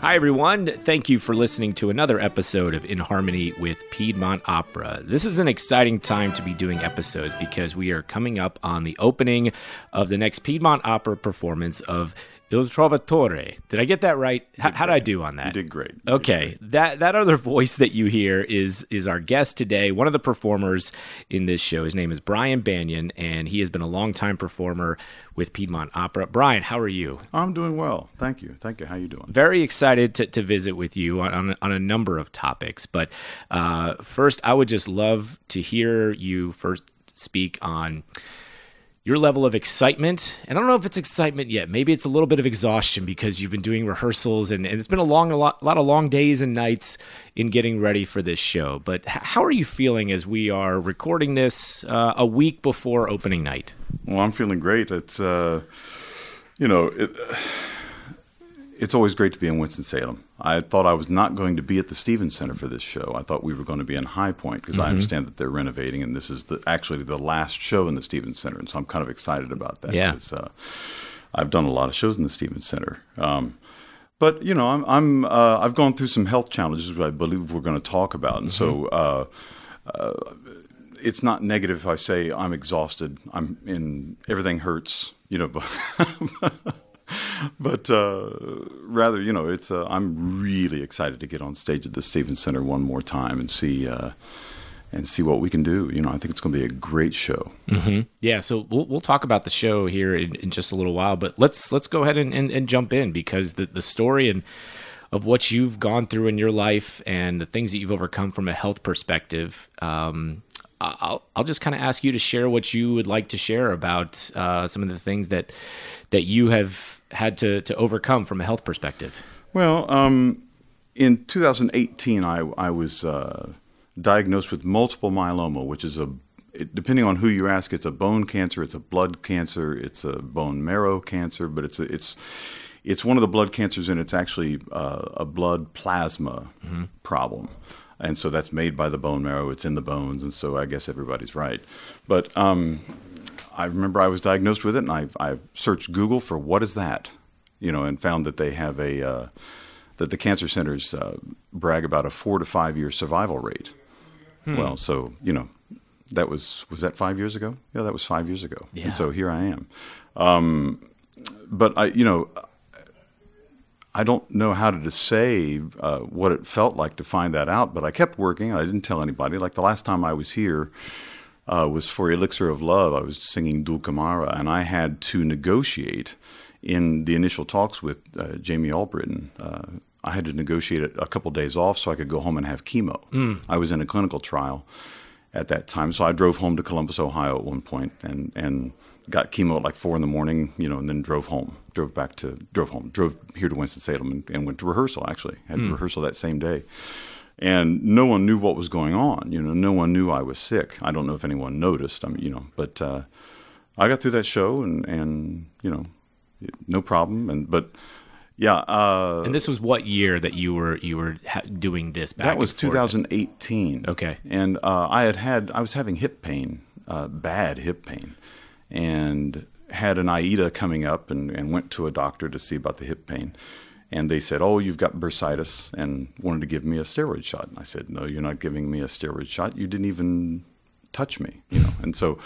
Hi, everyone. Thank you for listening to another episode of In Harmony with Piedmont Opera. This is an exciting time to be doing episodes because we are coming up on the opening of the next Piedmont Opera performance of Il Trovatore. Did I get that right? How, how did I do on that? You did great. You okay, did great. that that other voice that you hear is is our guest today. One of the performers in this show. His name is Brian Banion, and he has been a longtime performer with Piedmont Opera. Brian, how are you? I'm doing well. Thank you. Thank you. How are you doing? Very excited to, to visit with you on, on, on a number of topics. But uh, first, I would just love to hear you first speak on your level of excitement. And I don't know if it's excitement yet. Maybe it's a little bit of exhaustion because you've been doing rehearsals and, and it's been a long, a lot, a lot of long days and nights in getting ready for this show. But h- how are you feeling as we are recording this uh, a week before opening night? Well, I'm feeling great. It's, uh, you know, it, it's always great to be in Winston-Salem. I thought I was not going to be at the Stevens Center for this show. I thought we were going to be in High Point because mm-hmm. I understand that they're renovating, and this is the, actually the last show in the Stevens Center, and so I'm kind of excited about that. Yeah. Uh, I've done a lot of shows in the Stevens Center. Um, but you know, I'm, I'm uh, I've gone through some health challenges, which I believe we're going to talk about, and mm-hmm. so. Uh, uh, it's not negative if I say I'm exhausted. I'm in everything hurts, you know. But uh, rather, you know, it's uh, I'm really excited to get on stage at the Stevens Center one more time and see uh, and see what we can do. You know, I think it's going to be a great show. Mm-hmm. Yeah, so we'll we'll talk about the show here in, in just a little while, but let's let's go ahead and, and, and jump in because the the story and of what you've gone through in your life and the things that you've overcome from a health perspective. Um, I'll I'll just kind of ask you to share what you would like to share about uh, some of the things that that you have had to, to overcome from a health perspective? Well, um, in 2018, I, I was uh, diagnosed with multiple myeloma, which is a it, depending on who you ask, it's a bone cancer, it's a blood cancer, it's a bone marrow cancer, but it's a, it's it's one of the blood cancers, and it's actually uh, a blood plasma mm-hmm. problem. And so that's made by the bone marrow. It's in the bones, and so I guess everybody's right. But um, I remember I was diagnosed with it, and I've, I've searched Google for what is that, you know, and found that they have a uh, that the cancer centers uh, brag about a four to five year survival rate. Hmm. Well, so you know, that was was that five years ago? Yeah, that was five years ago. Yeah. And so here I am. Um, but I, you know, I don't know how to say uh, what it felt like to find that out. But I kept working. I didn't tell anybody. Like the last time I was here uh, was for Elixir of Love. I was singing Dulcamara, and I had to negotiate in the initial talks with uh, Jamie Albritton. Uh, I had to negotiate a couple days off so I could go home and have chemo. Mm. I was in a clinical trial at that time, so I drove home to Columbus, Ohio at one point, and and got chemo at like four in the morning, you know, and then drove home, drove back to, drove home, drove here to Winston Salem, and, and went to rehearsal. Actually, had mm. rehearsal that same day and no one knew what was going on. You know, no one knew I was sick. I don't know if anyone noticed. I mean, you know, but uh, I got through that show, and and you know, no problem. And but yeah. Uh, and this was what year that you were you were ha- doing this? Back. That was 2018. Okay. And uh, I had had I was having hip pain, uh, bad hip pain, and had an AIDA coming up, and, and went to a doctor to see about the hip pain and they said, "Oh, you've got bursitis," and wanted to give me a steroid shot. And I said, "No, you're not giving me a steroid shot. You didn't even touch me." You know, and so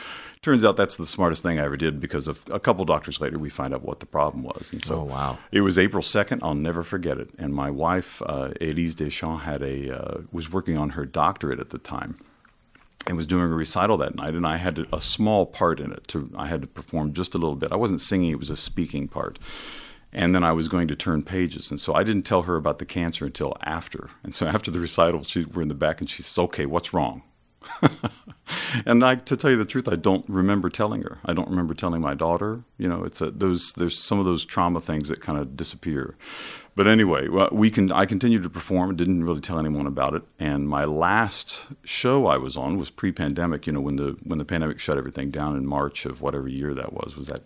turns out that's the smartest thing I ever did because of a couple doctors later we find out what the problem was. And so, oh, wow, it was April second. I'll never forget it. And my wife, uh, Elise Deschamps, had a uh, was working on her doctorate at the time. And was doing a recital that night, and I had a small part in it. To I had to perform just a little bit. I wasn't singing; it was a speaking part and then I was going to turn pages. And so I didn't tell her about the cancer until after. And so after the recital, she, we're in the back and she says, okay, what's wrong? and I, to tell you the truth, I don't remember telling her. I don't remember telling my daughter. You know, it's a, those, there's some of those trauma things that kind of disappear. But anyway, we can. I continued to perform. Didn't really tell anyone about it. And my last show I was on was pre-pandemic. You know, when the when the pandemic shut everything down in March of whatever year that was. Was that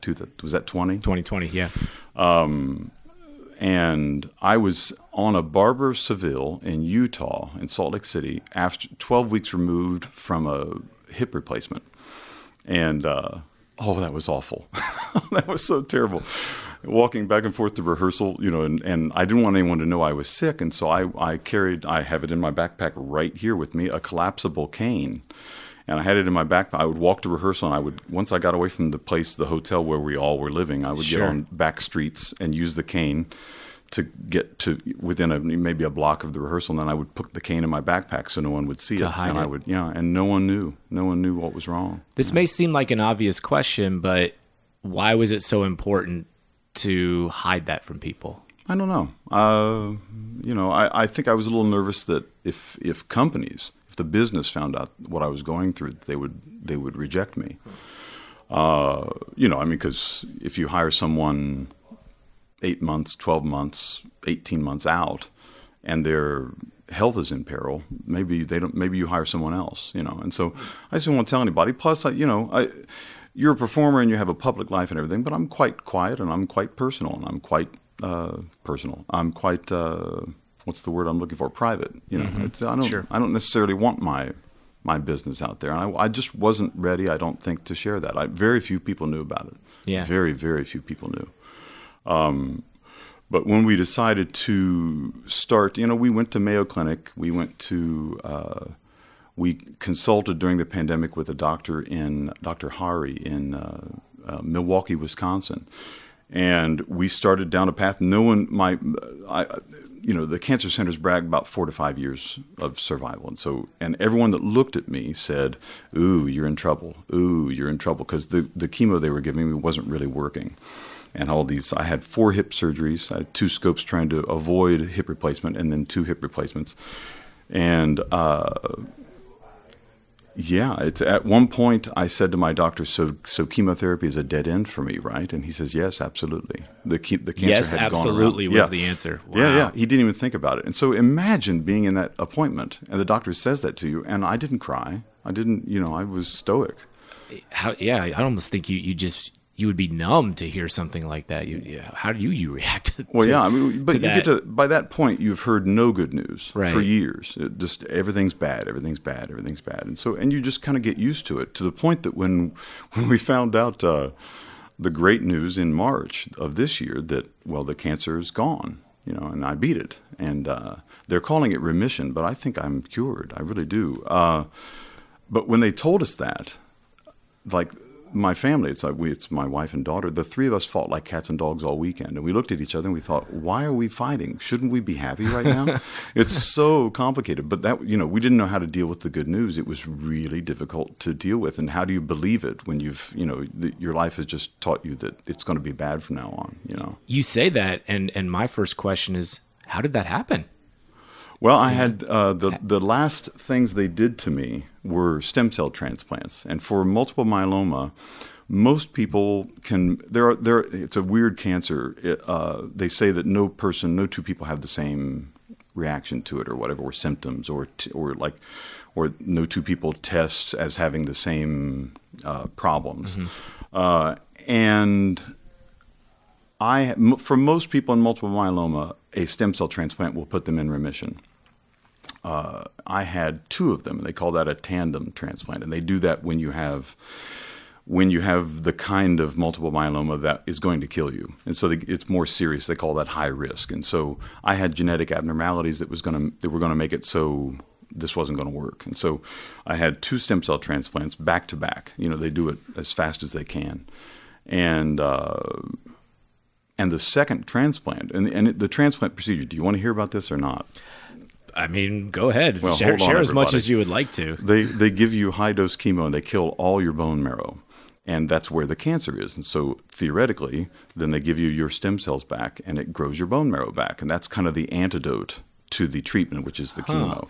two, was that twenty? Twenty twenty, yeah. Um, and I was on a Barber Seville in Utah, in Salt Lake City, after 12 weeks removed from a hip replacement. And uh, Oh, that was awful. that was so terrible. Walking back and forth to rehearsal, you know, and, and I didn't want anyone to know I was sick. And so I, I carried, I have it in my backpack right here with me, a collapsible cane. And I had it in my backpack. I would walk to rehearsal and I would, once I got away from the place, the hotel where we all were living, I would Sure. get on back streets and use the cane to get to within a maybe a block of the rehearsal, and then I would put the cane in my backpack so no one would see To it, hide and I would yeah, and no one knew, no one knew what was wrong. This may seem like an obvious question, but why was it so important to hide that from people? I don't know. Uh, you know, I, I think I was a little nervous that if if companies, if the business found out what I was going through, they would they would reject me. Uh, you know, I mean, because if you hire someone eight months, twelve months, eighteen months out, and their health is in peril, maybe they don't. Maybe you hire someone else. You know, and so I just don't want to tell anybody. Plus, I, you know, I. You're a performer and you have a public life and everything, but I'm quite quiet and I'm quite personal and I'm quite uh, personal. I'm quite uh, what's the word I'm looking for? Private. You know, it's, I don't Sure. I don't necessarily want my my business out there, and I, I just wasn't ready. I don't think to share that. I, very few people knew about it. Yeah. very very few people knew. Um, but when we decided to start, you know, we went to Mayo Clinic. We went to uh, we consulted during the pandemic with a doctor in Dr. Hari in uh, uh, Milwaukee, Wisconsin, and we started down a path. No one, my, I, you know, the cancer centers brag about four to five years of survival, and so, and everyone that looked at me said, "Ooh, you're in trouble. Ooh, you're in trouble," because the the chemo they were giving me wasn't really working. And all these, I had four hip surgeries. I had two scopes trying to avoid hip replacement, and then two hip replacements. And uh, yeah, it's at one point I said to my doctor, "So, so chemotherapy is a dead end for me, right?" And he says, "Yes, absolutely. The ke- the cancer yes, had absolutely gone around. was yeah. the answer. Yeah, yeah. He didn't even think about it. And so imagine being in that appointment, and the doctor says that to you, and I didn't cry. I didn't, you know, I was stoic. How, yeah, I almost think you, you just you would be numb to hear something like that. You, yeah, how do you you react? To, Well, yeah, I mean, but you that? get to by that point, you've heard no good news Right. for years. It just everything's bad, everything's bad, everything's bad, and so and you just kind of get used to it to the point that when when we found out uh, the great news in March of this year that well the cancer is gone, you know, and I beat it, and uh, they're calling it remission, but I think I'm cured. I really do. Uh, but when they told us that, like my family, it's like we, it's my wife and daughter. The three of us fought like cats and dogs all weekend, and we looked at each other and we thought, "Why are we fighting? Shouldn't we be happy right now?" it's so complicated. But that you know, we didn't know how to deal with the good news. It was really difficult to deal with. And how do you believe it when you've you know the, your life has just taught you that it's going to be bad from now on? You know. you say that, and and my first question is, how did that happen? Well, I had uh, the the last things they did to me were stem cell transplants, and for multiple myeloma, most people can. There are there. It's a weird cancer. It, uh, they say that no person, no two people have the same reaction to it, or whatever, or symptoms, or t- or like, or no two people test as having the same uh, problems, uh, and I, for most people in multiple myeloma, a stem cell transplant will put them in remission. Uh, I had two of them, they call that a tandem transplant, and they do that when you have when you have the kind of multiple myeloma that is going to kill you, and so they, it's more serious. They call that high risk, and so I had genetic abnormalities that was going to that were going to make it so this wasn't going to work, and so I had two stem cell transplants back to back. You know, they do it as fast as they can, and. Uh, and the second transplant, and, and the transplant procedure. Do you want to hear about this or not? I mean, go ahead. Well, share share as much as you would like to. They they give you high dose chemo and they kill all your bone marrow, and that's where the cancer is. And so theoretically, then they give you your stem cells back, and it grows your bone marrow back, and that's kind of the antidote to the treatment, which is the chemo.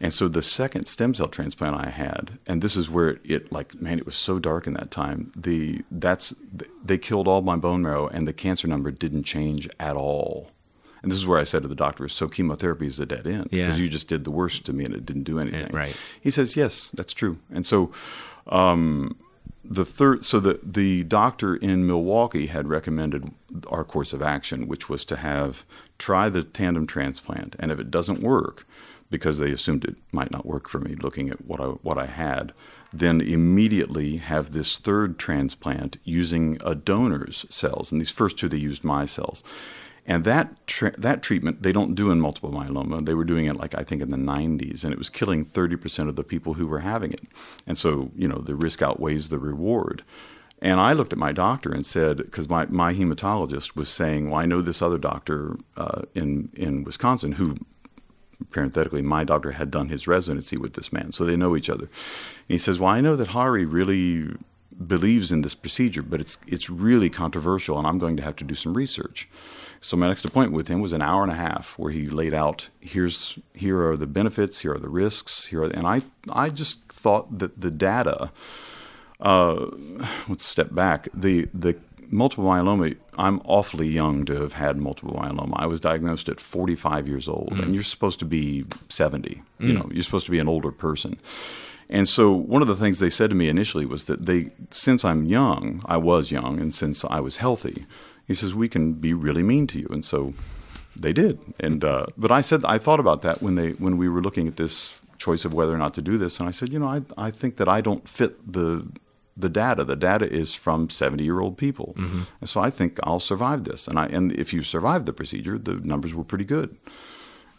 And so the second stem cell transplant I had, and this is where it like man, it was so dark in that time. The that's they killed all my bone marrow, and the cancer number didn't change at all. And this is where I said to the doctor, "So chemotherapy is a dead end Yeah. because you just did the worst to me, and it didn't do anything." right. He says, "Yes, that's true." And so, um, the third, so the the doctor in Milwaukee had recommended our course of action, which was to have try the tandem transplant, and if it doesn't work, because they assumed it might not work for me, looking at what I what I had. Then immediately have this third transplant using a donor's cells, and these first two they used my cells. And that tra- that treatment they don't do in multiple myeloma. They were doing it like I think in the 90s, and it was killing 30% of the people who were having it. And so you know the risk outweighs the reward. And I looked at my doctor and said, because my, my hematologist was saying, well, I know this other doctor uh, in in Wisconsin who parenthetically, my doctor had done his residency with this man, so they know each other. And he says, "Well, I know that Hari really believes in this procedure, but it's it's really controversial, and I'm going to have to do some research." So my next appointment with him was an hour and a half, where he laid out here's here are the benefits, here are the risks, here are, and I I just thought that the data. Uh, let's step back. The the multiple myeloma, I'm awfully young to have had multiple myeloma. I was diagnosed at 45 years old, mm. and you're supposed to be 70. Mm. You know, you're supposed to be an older person. And so one of the things they said to me initially was that they, since I'm young, I was young, and since I was healthy, he says we can be really mean to you, and so they did. And uh, but I said I thought about that when they when we were looking at this choice of whether or not to do this, and I said, you know, I I think that I don't fit the the data. The data is from 70 year old people. Mm-hmm. And so I think I'll survive this. And I and if you survive the procedure, the numbers were pretty good.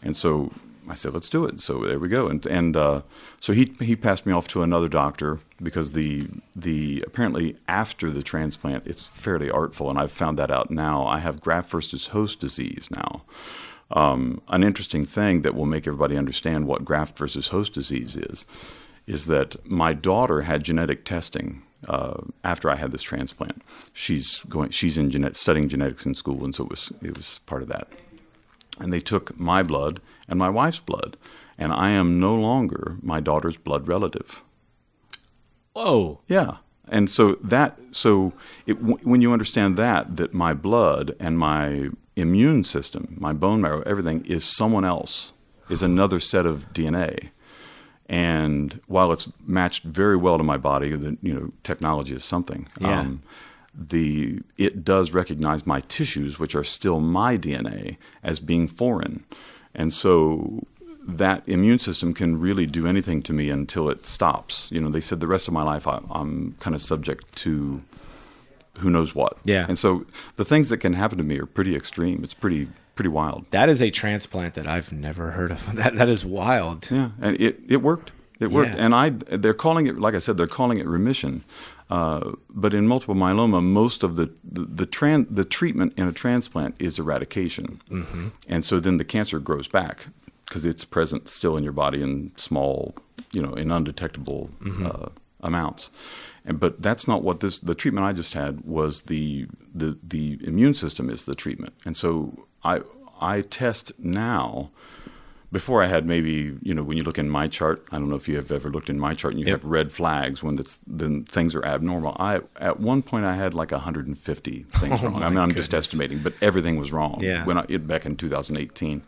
And so I said, let's do it. So there we go. And and uh, so he he passed me off to another doctor because the the apparently after the transplant, it's fairly artful, and I've found that out now. I have graft versus host disease now. Um, an interesting thing that will make everybody understand what graft versus host disease is is that my daughter had genetic testing uh, after I had this transplant. She's going. She's in genet- studying genetics in school, and so it was it was part of that. And they took my blood and my wife's blood, and I am no longer my daughter's blood relative. Whoa. Yeah. And so that so it, when you understand that that my blood and my immune system, my bone marrow, everything is someone else, is another set of DNA and while it's matched very well to my body, the you know technology is something. Yeah. Um, the it does recognize my tissues, which are still my DNA, as being foreign, and so that immune system can really do anything to me until it stops. You know, they said the rest of my life I, I'm kind of subject to who knows what. Yeah. And so the things that can happen to me are pretty extreme. It's pretty pretty wild. That is a transplant that I've never heard of. That that is wild. Yeah, and it it worked. It worked, yeah. and I they're calling it like I said they're calling it remission. Uh, but in multiple myeloma, most of the the the, tran- the treatment in a transplant is eradication, mm-hmm. and so then the cancer grows back because it's present still in your body in small, you know, in undetectable mm-hmm. uh, amounts. And but that's not what this the treatment I just had was the the the immune system is the treatment, and so I I test now. Before I had maybe you know when you look in my chart, I don't know if you have ever looked in my chart and you yep. have red flags when that's, then things are abnormal. I at one point I had like 150 things oh wrong. I mean I'm goodness. just estimating, but everything was wrong. Yeah. When I, it, back in 2018.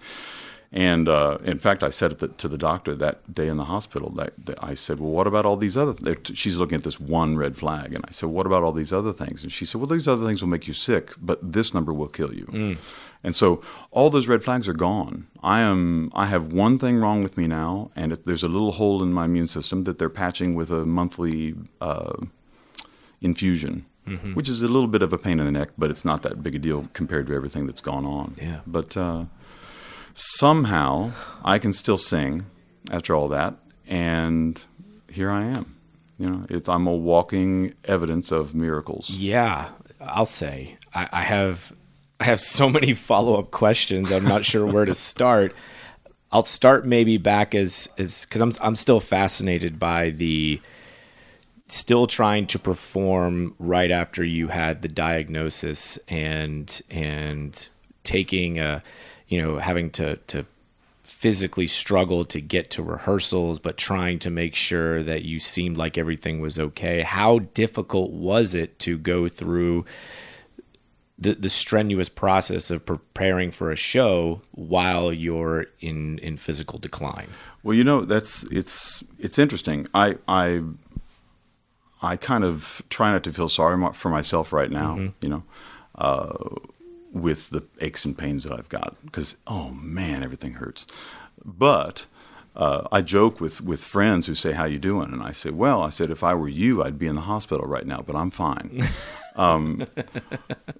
And uh, in fact, I said the, to the doctor that day in the hospital that, that I said, "Well, what about all these other?" Th-? She's looking at this one red flag, and I said, "What about all these other things?" And she said, "Well, these other things will make you sick, but this number will kill you." Mm. And so all those red flags are gone. I am I have one thing wrong with me now, and it, there's a little hole in my immune system that they're patching with a monthly uh, infusion. Mm-hmm. Which is a little bit of a pain in the neck, but it's not that big a deal compared to everything that's gone on. Yeah. But uh, somehow I can still sing after all that, and here I am. You know, it's I'm a walking evidence of miracles. Yeah, I'll say I, I have I have so many follow up questions. I'm not sure where to start. I'll start maybe back as as because I'm I'm still fascinated by the still trying to perform right after you had the diagnosis and and taking a you know having to to physically struggle to get to rehearsals but trying to make sure that you seemed like everything was okay how difficult was it to go through the the strenuous process of preparing for a show while you're in in physical decline. Well, you know that's it's it's interesting. I I I kind of try not to feel sorry for myself right now. Mm-hmm. You know. Uh, with the aches and pains that I've got, because oh man, everything hurts. But uh, I joke with, with friends who say, "How you doing?" And I say, "Well, I said if I were you, I'd be in the hospital right now, but I'm fine." um,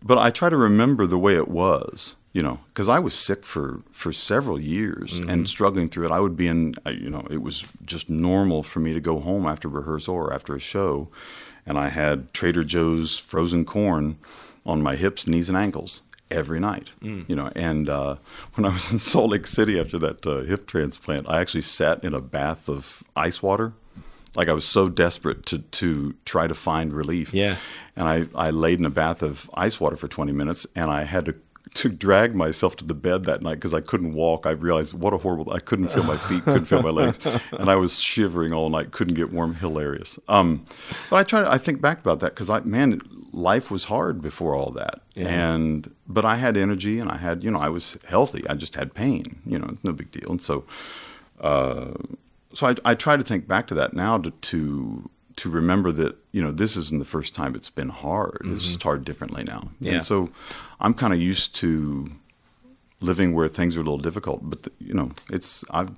but I try to remember the way it was, you know, because I was sick for for several years mm-hmm. and struggling through it. I would be in, you know, it was just normal for me to go home after rehearsal or after a show, and I had Trader Joe's frozen corn on my hips, knees, and ankles every night. Mm. You know, and uh, when I was in Salt Lake City after that uh, hip transplant, I actually sat in a bath of ice water. Like I was so desperate to to try to find relief. Yeah. And I, I laid in a bath of ice water for 20 minutes, and I had to to drag myself to the bed that night because I couldn't walk. I realized what a horrible. I couldn't feel my feet, couldn't feel my legs, and I was shivering all night. Couldn't get warm. Hilarious. Um, but I try. I think back about that because I man, life was hard before all that, yeah. and but I had energy and I had you know I was healthy. I just had pain. You know, it's no big deal. And so, uh, so I, I try to think back to that now to, to to remember that you know this isn't the first time it's been hard. Mm-hmm. It's just hard differently now. Yeah. And so I'm kind of used to living where things are a little difficult. But the, you know, it's I've.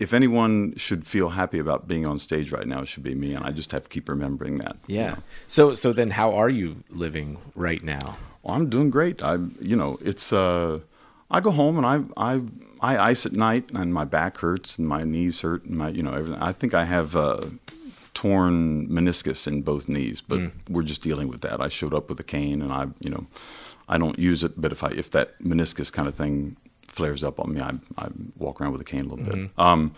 If anyone should feel happy about being on stage right now, it should be me, and I just have to keep remembering that. Yeah. You know? So, so then, how are you living right now? Well, I'm doing great. I, you know, it's. Uh, I go home and I, I, I ice at night, and my back hurts, and my knees hurt, and my, you know, everything. I think I have uh, torn meniscus in both knees, but mm. we're just dealing with that. I showed up with a cane, and I, you know, I don't use it, but if I if that meniscus kind of thing flares up on me, I, I walk around with a cane a little mm-hmm. bit. Um,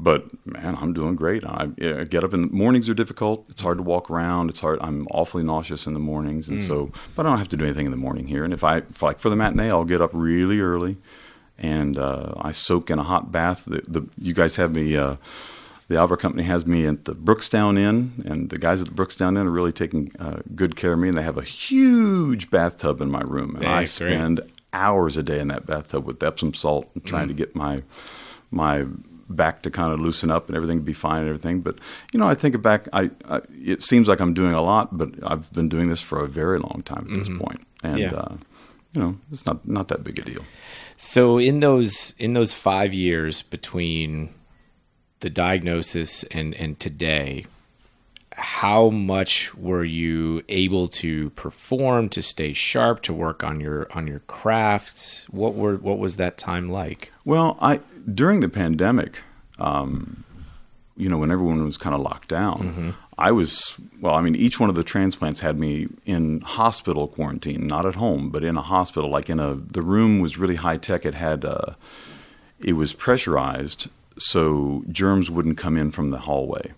but man, I'm doing great. I, I, get up in the mornings are difficult. It's hard to walk around. It's hard. I'm awfully nauseous in the mornings, and mm. so. But I don't have to do anything in the morning here. And if I if like for the matinee, I'll get up really early, and uh, I soak in a hot bath. The, the you guys have me. Uh, the Albert Company has me at the Brookstown Inn, and the guys at the Brookstown Inn are really taking uh, good care of me. And they have a huge bathtub in my room, and I spend great. Hours a day in that bathtub with Epsom salt and trying mm. to get my my back to kind of loosen up and everything to be fine and everything. But you know, I think back, I, I, it seems like I'm doing a lot, but I've been doing this for a very long time at mm-hmm. this point, and yeah. uh, you know, it's not not that big a deal. So in those in those five years between the diagnosis and and today how much were you able to perform to stay sharp to work on your on your crafts what were what was that time like well i during the pandemic um, you know when everyone was kind of locked down mm-hmm. i was well i mean each one of the transplants had me in hospital quarantine not at home but in a hospital like in a the room was really high tech it had uh, it was pressurized so germs wouldn't come in from the hallway.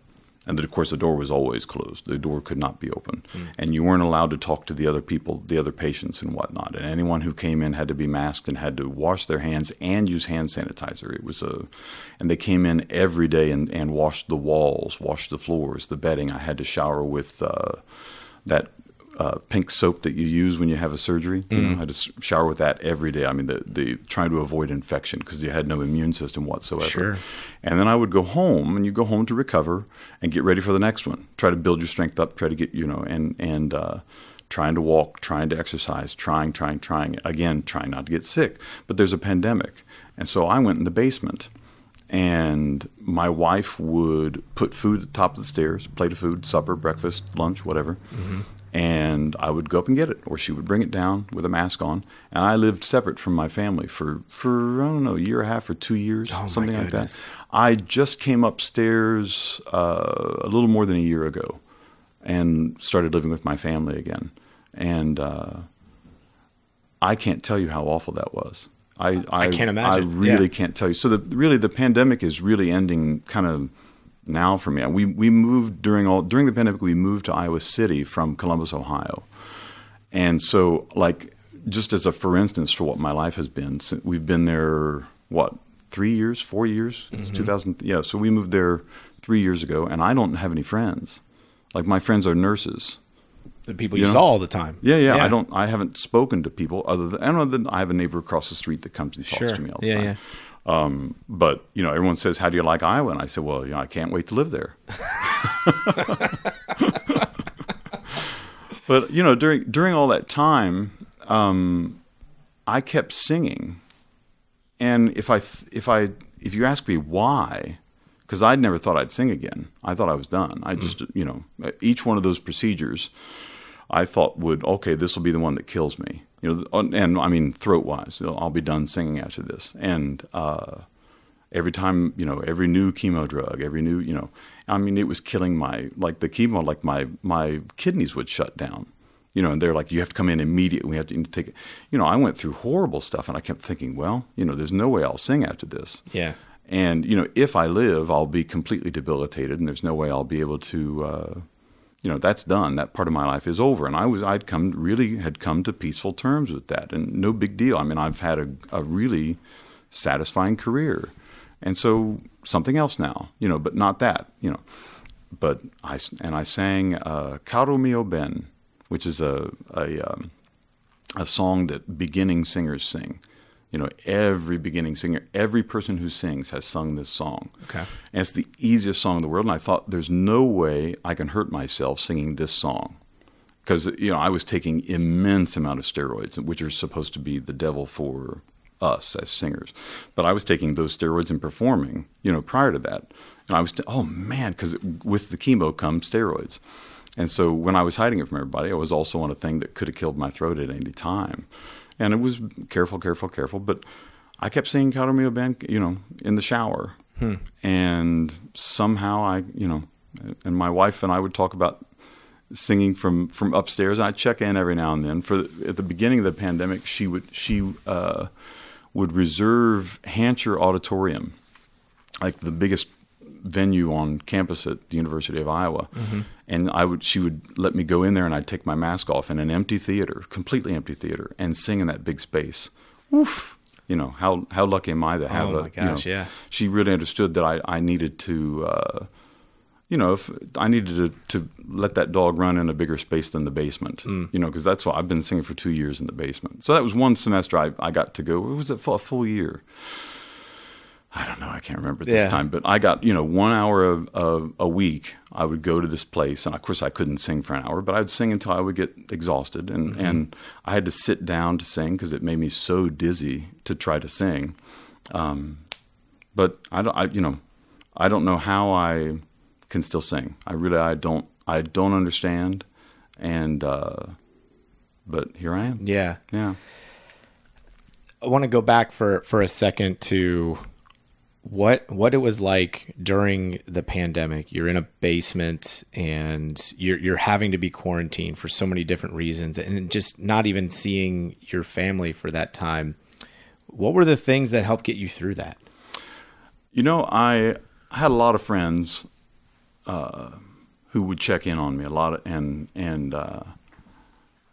And of course, the door was always closed. The door could not be open. Mm. And you weren't allowed to talk to the other people, the other patients, and whatnot. And anyone who came in had to be masked and had to wash their hands and use hand sanitizer. It was a, and they came in every day and, and washed the walls, washed the floors, the bedding. I had to shower with uh, that uh, pink soap that you use when you have a surgery. You know, mm. I just shower with that every day. I mean, the, the trying to avoid infection because you had no immune system whatsoever. Sure. And then I would go home, and you go home to recover and get ready for the next one. Try to build your strength up. Try to get you know, and and uh, trying to walk, trying to exercise, trying, trying, trying. Again, trying not to get sick. But there's a pandemic, and so I went in the basement and my wife would put food at the top of the stairs, plate of food, supper, breakfast, lunch, whatever, mm-hmm and I would go up and get it, or she would bring it down with a mask on. And I lived separate from my family for for I don't know a year and a half or two years, oh, something like that. I just came upstairs uh, a little more than a year ago, and started living with my family again. And uh, I can't tell you how awful that was. I I, I can't imagine. I really yeah. can't tell you. So the really the pandemic is really ending kind of now for me. We we moved during all during the pandemic. We moved to Iowa City from Columbus, Ohio, and so like just as a for instance for what my life has been, we've been there what three years, four years. It's mm-hmm. 2000. Yeah, so we moved there three years ago, and I don't have any friends. Like my friends are nurses. The people you, you know? saw all the time. Yeah, yeah, yeah, I don't. I haven't spoken to people other than I don't know. I have a neighbor across the street that comes and talks sure. to me all the yeah, time. Yeah. Um, but you know, everyone says, "How do you like Iowa?" And I said, "Well, you know, I can't wait to live there." but you know, during during all that time, um, I kept singing, and if I if I if you ask me why, because I'd never thought I'd sing again. I thought I was done. I just, you know, each one of those procedures, I thought would okay, this will be the one that kills me. You know, and I mean throat wise, I'll be done singing after this. And uh, every time, you know, every new chemo drug, every new, you know, I mean, it was killing my like the chemo, like my my kidneys would shut down. You know, and they're like, you have to come in immediately. We have to take it. You know, I went through horrible stuff, and I kept thinking, well, you know, there's no way I'll sing after this. Yeah. And you know, if I live, I'll be completely debilitated, and there's no way I'll be able to. Uh, you know, that's done. That part of my life is over, and I was I'd come really had come to peaceful terms with that, and no big deal. I mean, I've had a, a really satisfying career, and so something else now, you know, but not that, you know. But I and I sang uh, "Caro Mio Ben," which is a a, um, a song that beginning singers sing. You know, every beginning singer, every person who sings has sung this song. Okay. And it's the easiest song in the world. And I thought, there's no way I can hurt myself singing this song. Because, you know, I was taking immense amount of steroids, which are supposed to be the devil for us as singers. But I was taking those steroids and performing, you know, prior to that. And I was, t- oh man, because with the chemo come steroids. And so when I was hiding it from everybody, I was also on a thing that could have killed my throat at any time and it was careful, careful, careful. But I kept singing Caro Mio Ben, you know, in the shower, hmm. and somehow I, you know, and my wife and I would talk about singing from from upstairs. And I'd check in every now and then. For the, at the beginning of the pandemic, she would she uh, would reserve Hancher Auditorium, like the biggest venue on campus at the University of Iowa, mm-hmm. And I would she would let me go in there and I'd take my mask off in an empty theater, completely empty theater, and sing in that big space. Oof. You know how how lucky am I to have a. oh a? my gosh, you know, yeah. She really understood that I I needed to. Uh, you know, if I needed to, to let that dog run in a bigger space than the basement, mm. you know, because that's why I've been singing for two years in the basement. So that was one semester I, I got to go. It was a full, a full year. I don't know, I can't remember at this Yeah. time, but I got, you know, one hour of, of a week. I would go to this place, and of course, I couldn't sing for an hour, but I'd sing until I would get exhausted. And, and I had to sit down to sing because it made me so dizzy to try to sing. Um, but I don't, I, you know, I don't know how I can still sing. I really, I don't, I don't understand. And, uh, but here I am. Yeah. Yeah. I want to go back for for a second to what what it was like during the pandemic. You're in a basement and you're you're having to be quarantined for so many different reasons and just not even seeing your family for that time. What were the things that helped get you through that? You know, I had a lot of friends uh, who would check in on me a lot, of, and and uh,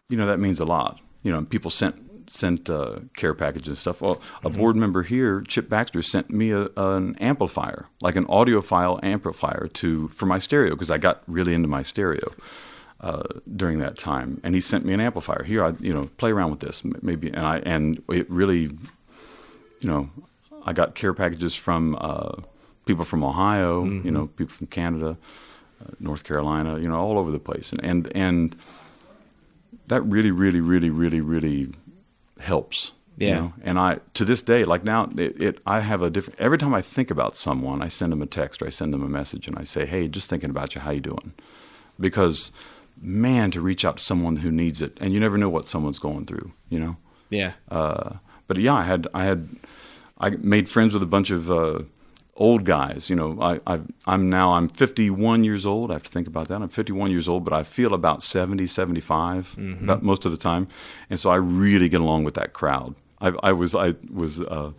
you know that means a lot. You know, people sent sent uh, care packages and stuff. Well, a board member here, Chip Baxter, sent me a, an amplifier, like an audiophile amplifier to for my stereo because I got really into my stereo. Uh, during that time, and he sent me an amplifier. Here, I you know play around with this maybe, and I and it really, you know, I got care packages from uh, people from Ohio, you know, people from Canada, uh, North Carolina, you know, all over the place, and and and that really, really, really, really, really helps. you Yeah. know? And I to this day, like now, it, it I have a different. Every time I think about someone, I send them a text or I send them a message, and I say, "Hey, just thinking about you. How you doing?" Because man, to reach out to someone who needs it, and you never know what someone's going through. You know. Yeah. Uh, but yeah, I had I had I made friends with a bunch of uh, old guys. You know, I, I I'm now I'm 51 years old. I have to think about that. I'm 51 years old, but I feel about 70, 75 about most of the time, and so I really get along with that crowd. I, I was I was uh,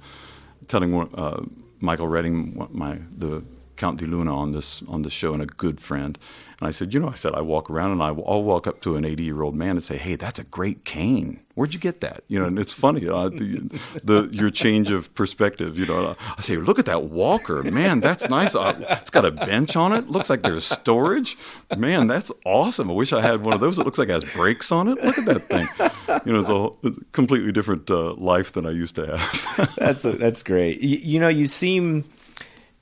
telling uh, Michael Redding, my the Count de Luna on this on this show, and a good friend. And I said, you know, I said I walk around and I, I'll walk up to an 80 year old man and say, hey, that's a great cane. Where'd you get that? You know, and it's funny uh, the, the your change of perspective. You know, I say, look at that walker, man, that's nice. Uh, it's got a bench on it. Looks like there's storage. Man, that's awesome. I wish I had one of those. It looks like it has brakes on it. Look at that thing. You know, it's a, it's a completely different uh, life than I used to have. that's a, that's great. You, you know, you seem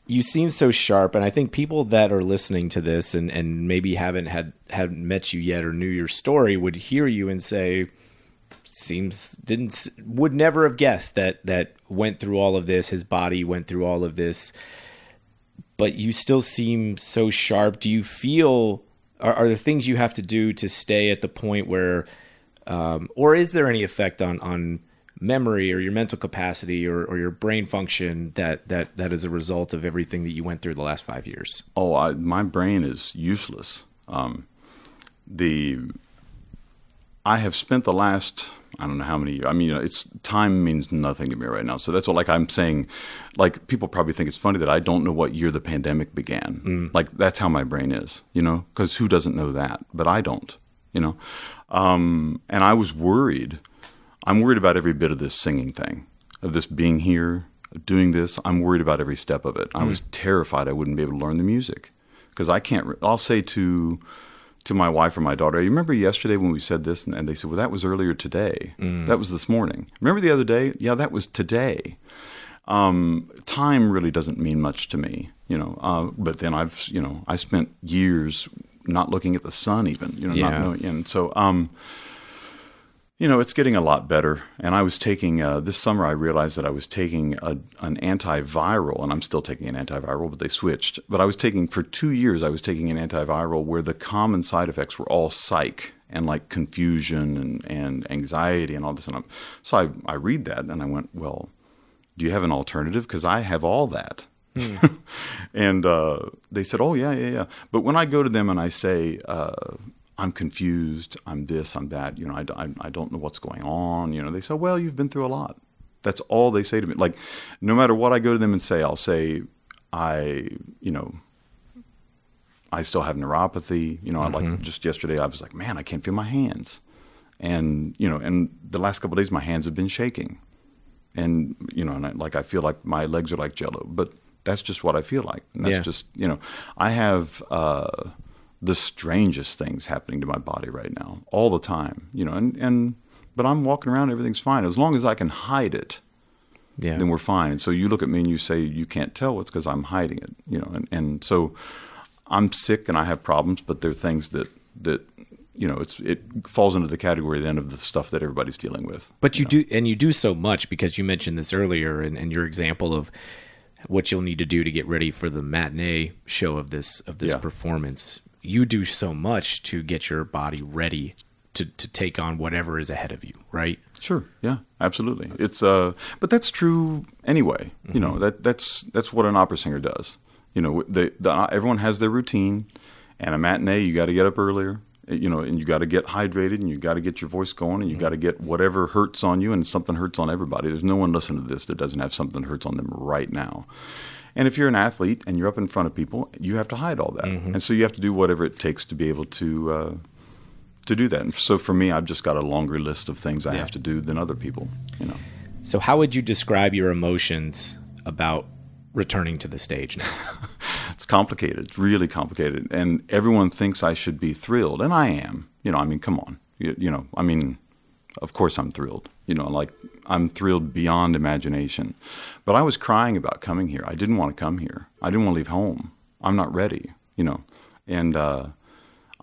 you seem so sharp, and I think people that are listening to this and and maybe haven't had haven't met you yet or knew your story would hear you and say, seems didn't would never have guessed that that went through all of this. His body went through all of this, but you still seem so sharp. Do you feel? Are, are there things you have to do to stay at the point where, um, or is there any effect on on memory or your mental capacity or, or your brain function that that that is a result of everything that you went through the last five years? Oh, I, my brain is useless. Um, the I have spent the last I don't know how many years. I mean, it's time means nothing to me right now. So that's what like I'm saying. Like people probably think it's funny that I don't know what year the pandemic began. Mm. Like that's how my brain is, you know. Because who doesn't know that? But I don't, you know. Um, and I was worried. I'm worried about every bit of this singing thing, of this being here, doing this. I'm worried about every step of it. I was terrified I wouldn't be able to learn the music because I can't. Re- I'll say to to my wife or my daughter, you remember yesterday when we said this? And, and they said, well, that was earlier today. That was this morning. Remember the other day? Yeah, that was today. Um, time really doesn't mean much to me, you know. Uh, but then I've, you know, I spent years not looking at the sun, even, you know, Yeah. not knowing. And so, um, you know, it's getting a lot better. And I was taking uh, this summer. I realized that I was taking a, an antiviral, and I'm still taking an antiviral, but they switched. But I was taking for two years. I was taking an antiviral where the common side effects were all psych and like confusion and, and anxiety and all this. And I'm, so I I read that and I went, well, do you have an alternative? Because I have all that. and uh, they said, "Oh yeah, yeah, yeah." But when I go to them and I say, uh, "I'm confused. I'm this. I'm that," you know, I, I, I don't know what's going on. You know, they say, "Well, you've been through a lot." That's all they say to me. Like, no matter what I go to them and say, I'll say, "I, you know." I still have neuropathy, you know. I Like just yesterday, I was like, "Man, I can't feel my hands," and you know, and the last couple of days, my hands have been shaking and you know, and I, like I feel like my legs are like Jello, but that's just what I feel like. And that's Yeah. just you know, I have uh, the strangest things happening to my body right now, all the time. You know, and and but I'm walking around, everything's fine as long as I can hide it. Yeah. Then we're fine. And so you look at me and you say you can't tell. It's because I'm hiding it. You know, and and so I'm sick and I have problems, but they're things that that you know it's it falls into the category then of the stuff that everybody's dealing with. But you do, and you do so much because you mentioned this earlier, and, and your example of what you'll need to do to get ready for the matinee show of this of this Yeah. performance. You do so much to get your body ready to to take on whatever is ahead of you, right? Sure. Yeah. Absolutely. It's uh, but that's true anyway. You know mm-hmm. that that's that's what an opera singer does. You know, the, the everyone has their routine, and a matinee you got to get up earlier. Eh, you know, and you got to get hydrated, and you got to get your voice going, and you mm-hmm. got to get whatever hurts on you, and something hurts on everybody. There's no one listening to this that doesn't have something that hurts on them right now. And if you're an athlete and you're up in front of people, you have to hide all that, and so you have to do whatever it takes to be able to. Uh, to do that. And so for me, I've just got a longer list of things I Yeah. have to do than other people. You know, So, how would you describe your emotions about returning to the stage now? it's complicated. It's really complicated, and everyone thinks I should be thrilled, and I am. You know, I mean, come on. You, you know, I mean, of course I'm thrilled. You know, like I'm thrilled beyond imagination. But I was crying about coming here. I didn't want to come here. I didn't want to leave home. I'm not ready. You know, and uh,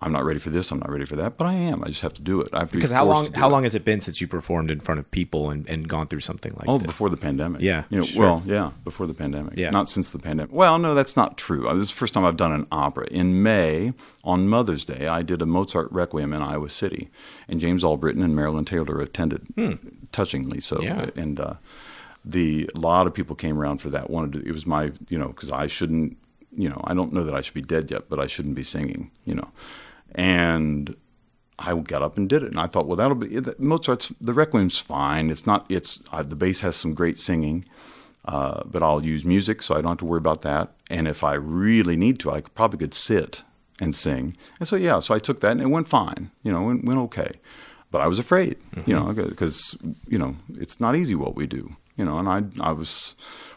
I'm not ready for this. I'm not ready for that. But I am. I just have to do it. I have to Because be how long how it. long has it been since you performed in front of people and, and gone through something like that? Oh, this? before the pandemic. Yeah, You know, sure. well, yeah, before the pandemic. Yeah. Not since the pandemic. Well, no, that's not true. Uh, This is the first time I've done an opera. In May, on Mother's Day, I did a Mozart Requiem in Iowa City, and James Albritton and Marilyn Taylor attended, touchingly so. Hmm. Yeah. And uh, the a lot of people came around for that. Wanted to, it was my, you know, because I shouldn't, you know, I don't know that I should be dead yet, but I shouldn't be singing, you know, and I got up and did it, and I thought, well, that'll be Mozart's. The Requiem's fine. It's not. It's uh, the bass has some great singing, uh, but I'll use music, so I don't have to worry about that. And if I really need to, I could, probably could sit and sing. And so yeah, so I took that, and it went fine. You know, it went, went okay. But I was afraid, you know, because you know it's not easy what we do, you know. And I I was,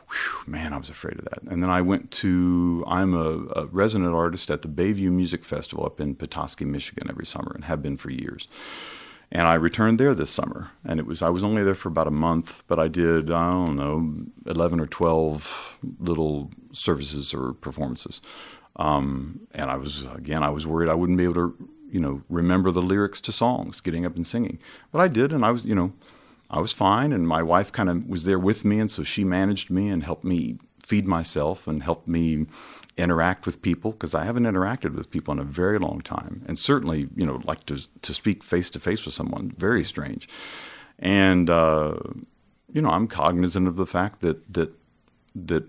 whew, man, I was afraid of that. And then I went to. I'm a, a resident artist at the Bayview Music Festival up in Petoskey, Michigan, every summer, and have been for years. And I returned there this summer, and it was I was only there for about a month, but I did I don't know eleven or twelve little services or performances. Um, and I was again I was worried I wouldn't be able to you know, remember the lyrics to songs, getting up and singing. But I did, and I was, you know, I was fine. And my wife kind of was there with me, and so she managed me and helped me feed myself and helped me interact with people because I haven't interacted with people in a very long time, and certainly, you know, like to to speak face to face with someone, very strange. And uh, you know, I'm cognizant of the fact that that that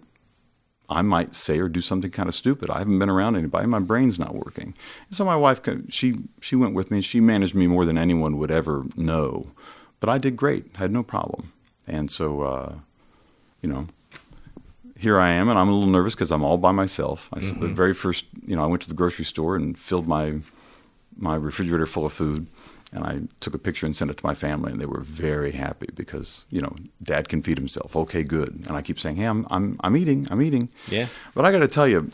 I might say or do something kind of stupid. I haven't been around anybody. My brain's not working. And so my wife, she she went with me. and She managed me more than anyone would ever know. But I did great. I had no problem. And so, uh, you know, here I am, and I'm a little nervous because I'm all by myself. I, mm-hmm. The very first, you know, I went to the grocery store and filled my my refrigerator full of food, and I took a picture and sent it to my family, and they were very happy because you know, Dad can feed himself. Okay, good. And I keep saying, Hey, I'm I'm I'm eating, I'm eating. Yeah. But I got to tell you,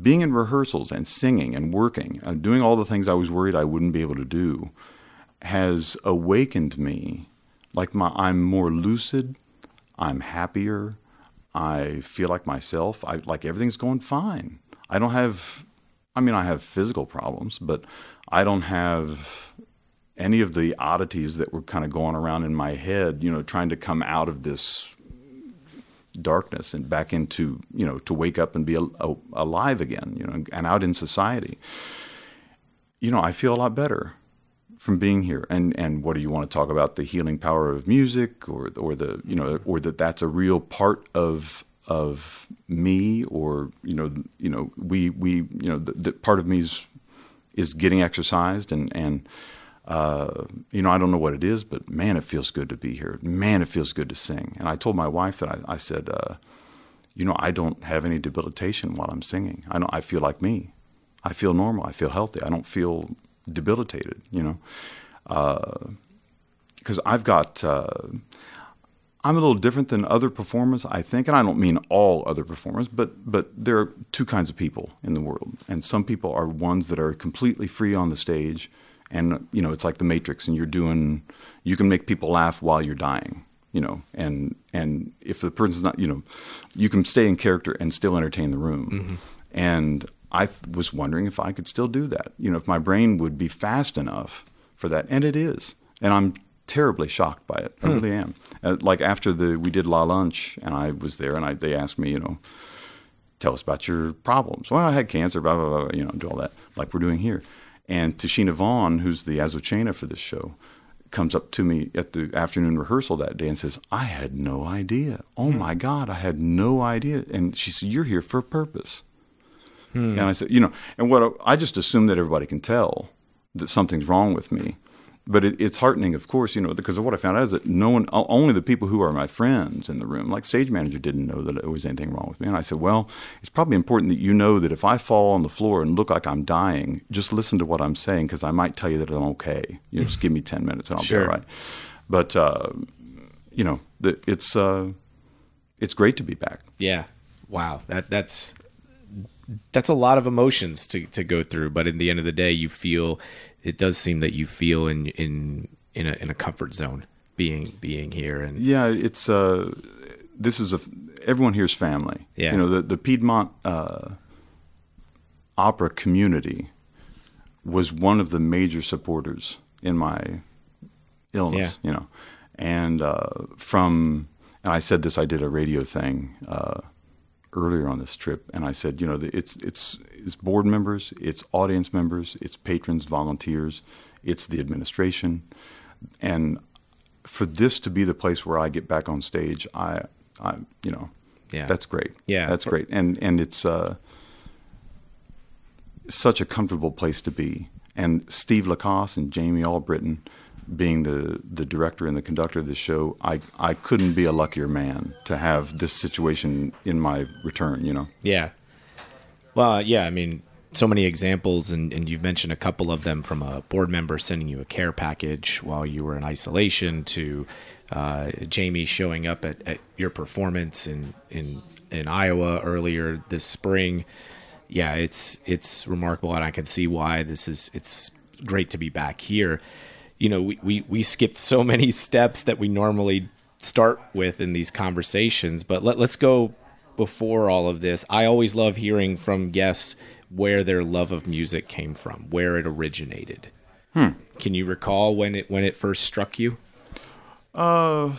being in rehearsals and singing and working, uh, doing all the things I was worried I wouldn't be able to do, has awakened me. Like my, I'm more lucid. I'm happier. I feel like myself. I like everything's going fine. I don't have I mean I have physical problems, but I don't have any of the oddities that were kind of going around in my head, you know, trying to come out of this darkness and back into, you know, to wake up and be a, a, alive again, you know, and out in society. You know, I feel a lot better from being here. And and what do you want to talk about the healing power of music or or the you know or that that's a real part of of me or you know you know we we you know the, the part of me is is getting exercised and and uh, you know I don't know what it is but man it feels good to be here. Man it feels good to sing. And I told my wife that I, I said uh, you know I don't have any debilitation while I'm singing. I don't I feel like me. I feel normal. I feel healthy. I don't feel debilitated, you know, because uh, I've got. Uh, I'm a little different than other performers, I think, and I don't mean all other performers, but but there are two kinds of people in the world, and some people are ones that are completely free on the stage, and you know it's like the Matrix, and you're doing, you can make people laugh while you're dying, you know, and and if the person's not, you know, you can stay in character and still entertain the room, mm-hmm. and I was wondering if I could still do that. You know, if my brain would be fast enough for that, and it is. And I'm terribly shocked by it. I hmm. really am. Uh, like after the we did La Lunch, and I was there, and I, they asked me, you know, tell us about your problems. Well, I had cancer, blah blah blah. You know, do all that like we're doing here. And Tashina Vaughn, who's the Azucena for this show, comes up to me at the afternoon rehearsal that day and says, "I had no idea. Oh hmm. my God, I had no idea." And she said, "You're here for a purpose." Hmm. And I said, you know, and what I just assume that everybody can tell that something's wrong with me. But it, it's heartening, of course, you know, because of what I found out is that no one, only the people who are my friends in the room, like stage manager, didn't know that there was anything wrong with me. And I said, well, it's probably important that you know that if I fall on the floor and look like I'm dying, just listen to what I'm saying because I might tell you that I'm okay. You know, just give me ten minutes and I'll sure. be all right. But uh, you know, it's uh, it's great to be back. Yeah. Wow. That that's that's a lot of emotions to to go through. But in the end of the day, you feel it does seem that you feel in in in a in a comfort zone being being here. And yeah, it's uh, this is a everyone here's family. Yeah, you know the the Piedmont uh, opera community was one of the major supporters in my illness. Yeah. You know, and uh, from and I said this. I did a radio thing. Uh, earlier on this trip, and I said, you know, it's it's it's board members, it's audience members, it's patrons, volunteers, it's the administration, and for this to be the place where I get back on stage, I, I, you know, yeah, that's great. Yeah, that's great, and and it's uh, such a comfortable place to be. And Steve LaCosse and Jamie Allbritten being the the director and the conductor of this show, I I couldn't be a luckier man to have this situation in my return. You know. Yeah. Well, yeah. I mean, so many examples, and, and you've mentioned a couple of them from a board member sending you a care package while you were in isolation to uh, Jamie showing up at, at your performance in, in in Iowa earlier this spring. Yeah, it's it's remarkable, and I can see why this is. It's great to be back here you know, we, we, we skipped so many steps that we normally start with in these conversations. But let, let's go before all of this. I always love hearing from guests where their love of music came from, where it originated. Hmm. Can you recall when it when it first struck you? Uh,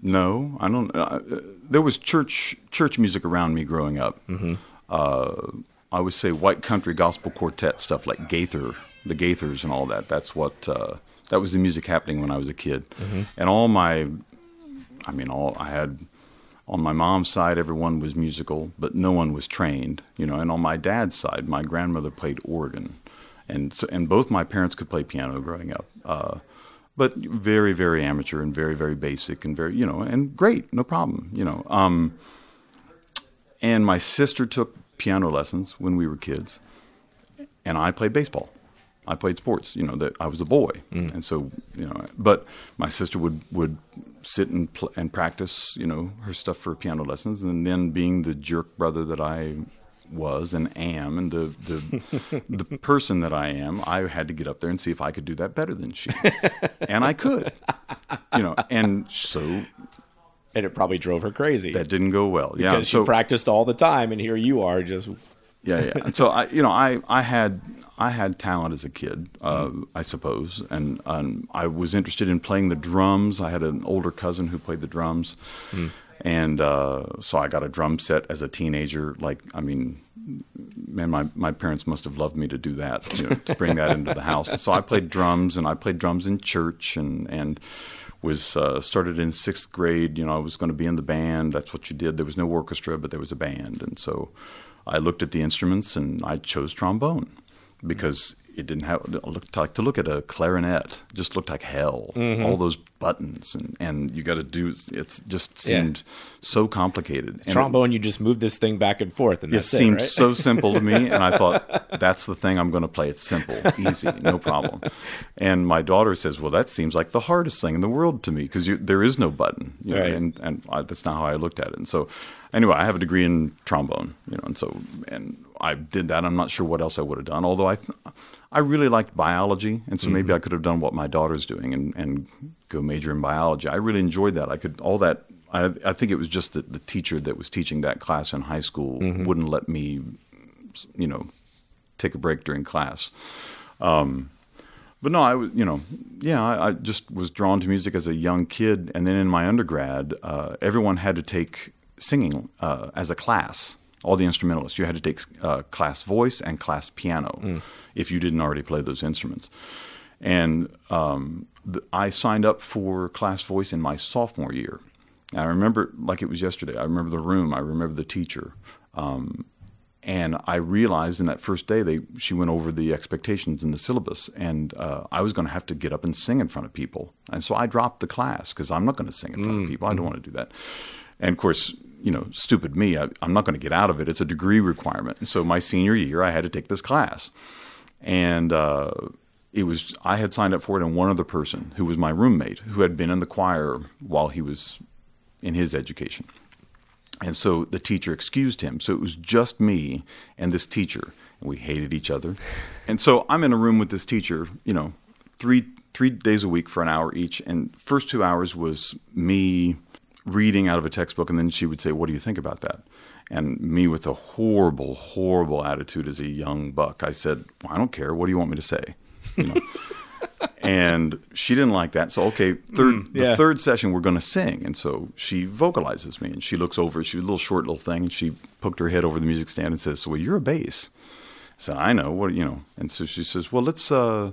no, I don't. Uh, there was church church music around me growing up. Mm-hmm. Uh, I would say white country gospel quartet stuff like Gaither, the Gaithers, and all that. That's what uh, that was the music happening when I was a kid. Mm-hmm. And all my, I mean, all I had on my mom's side, everyone was musical, but no one was trained. You know, and on my dad's side, my grandmother played organ, and so and both my parents could play piano growing up. Uh, but very, very amateur and very, very basic and very, you know, and great, no problem, you know. Um, and my sister took piano lessons when we were kids, and I played baseball. I played sports, you know, that I was a boy, mm. and so you know. But my sister would would sit and pl- and practice, you know, her stuff for piano lessons, and then being the jerk brother that I was and am and the the the person that I am, I had to get up there and see if I could do that better than she. and I could. You know, and so and it probably drove her crazy. That didn't go well. Because yeah, she so, practiced all the time and here you are just Yeah, yeah. And so I you know, I I had I had talent as a kid, uh. I suppose, and um, I was interested in playing the drums. I had an older cousin who played the drums, mm. and uh, so I got a drum set as a teenager. Like, I mean, man, my, my parents must have loved me to do that, you know, to bring that into the house. So I played drums, and I played drums in church, and and was uh, started in sixth grade. You know, I was going to be in the band. That's what you did. There was no orchestra, but there was a band, and so I looked at the instruments, and I chose trombone because it didn't have it looked like to look at a clarinet just looked like hell mm-hmm. all those buttons and and you got to do it just seemed yeah. so complicated and trombone it, you just move this thing back and forth and it seemed right? so simple to me and i thought that's the thing i'm going to play it's simple easy no problem and my daughter says well that seems like the hardest thing in the world to me because there is no button you know, right. and and I, that's not how i looked at it and so anyway i have a degree in trombone you know and so and I did that. I'm not sure what else I would have done. Although I, th- I really liked biology, and so mm-hmm. maybe I could have done what my daughter's doing and, and go major in biology. I really enjoyed that. I could all that. I, I think it was just that the teacher that was teaching that class in high school mm-hmm. wouldn't let me, you know, take a break during class. Um, but no, I was, you know, yeah, I, I, just was drawn to music as a young kid, and then in my undergrad, uh, everyone had to take singing uh, as a class all the instrumentalists. You had to take uh, class voice and class piano mm. if you didn't already play those instruments. And um, the, I signed up for class voice in my sophomore year. And I remember like it was yesterday. I remember the room. I remember the teacher. Um, and I realized in that first day they she went over the expectations in the syllabus, and uh, I was going to have to get up and sing in front of people, and so I dropped the class because I'm not going to sing in front mm. of people. I don't mm. want to do that. And of course, you know, stupid me, I, am not going to get out of it. It's a degree requirement. And so my senior year, I had to take this class. And uh, it was, I had signed up for it, and one other person who was my roommate who had been in the choir while he was in his education. And so the teacher excused him. So it was just me and this teacher, and we hated each other. And so I'm in a room with this teacher, you know, three three days a week for an hour each. And first two hours was me reading out of a textbook, and then she would say, "What do you think about that?" And me, with a horrible, horrible attitude as a young buck, I said, well, "I don't care. What do you want me to say?" You know. and she didn't like that. So okay, third mm, yeah. the third session we're going to sing, and so she vocalizes me, and she looks over. She's a little short little thing, and she poked her head over the music stand and says, "So well, you're a bass." I said, "I know. What you know?" And so she says, "Well, let's uh,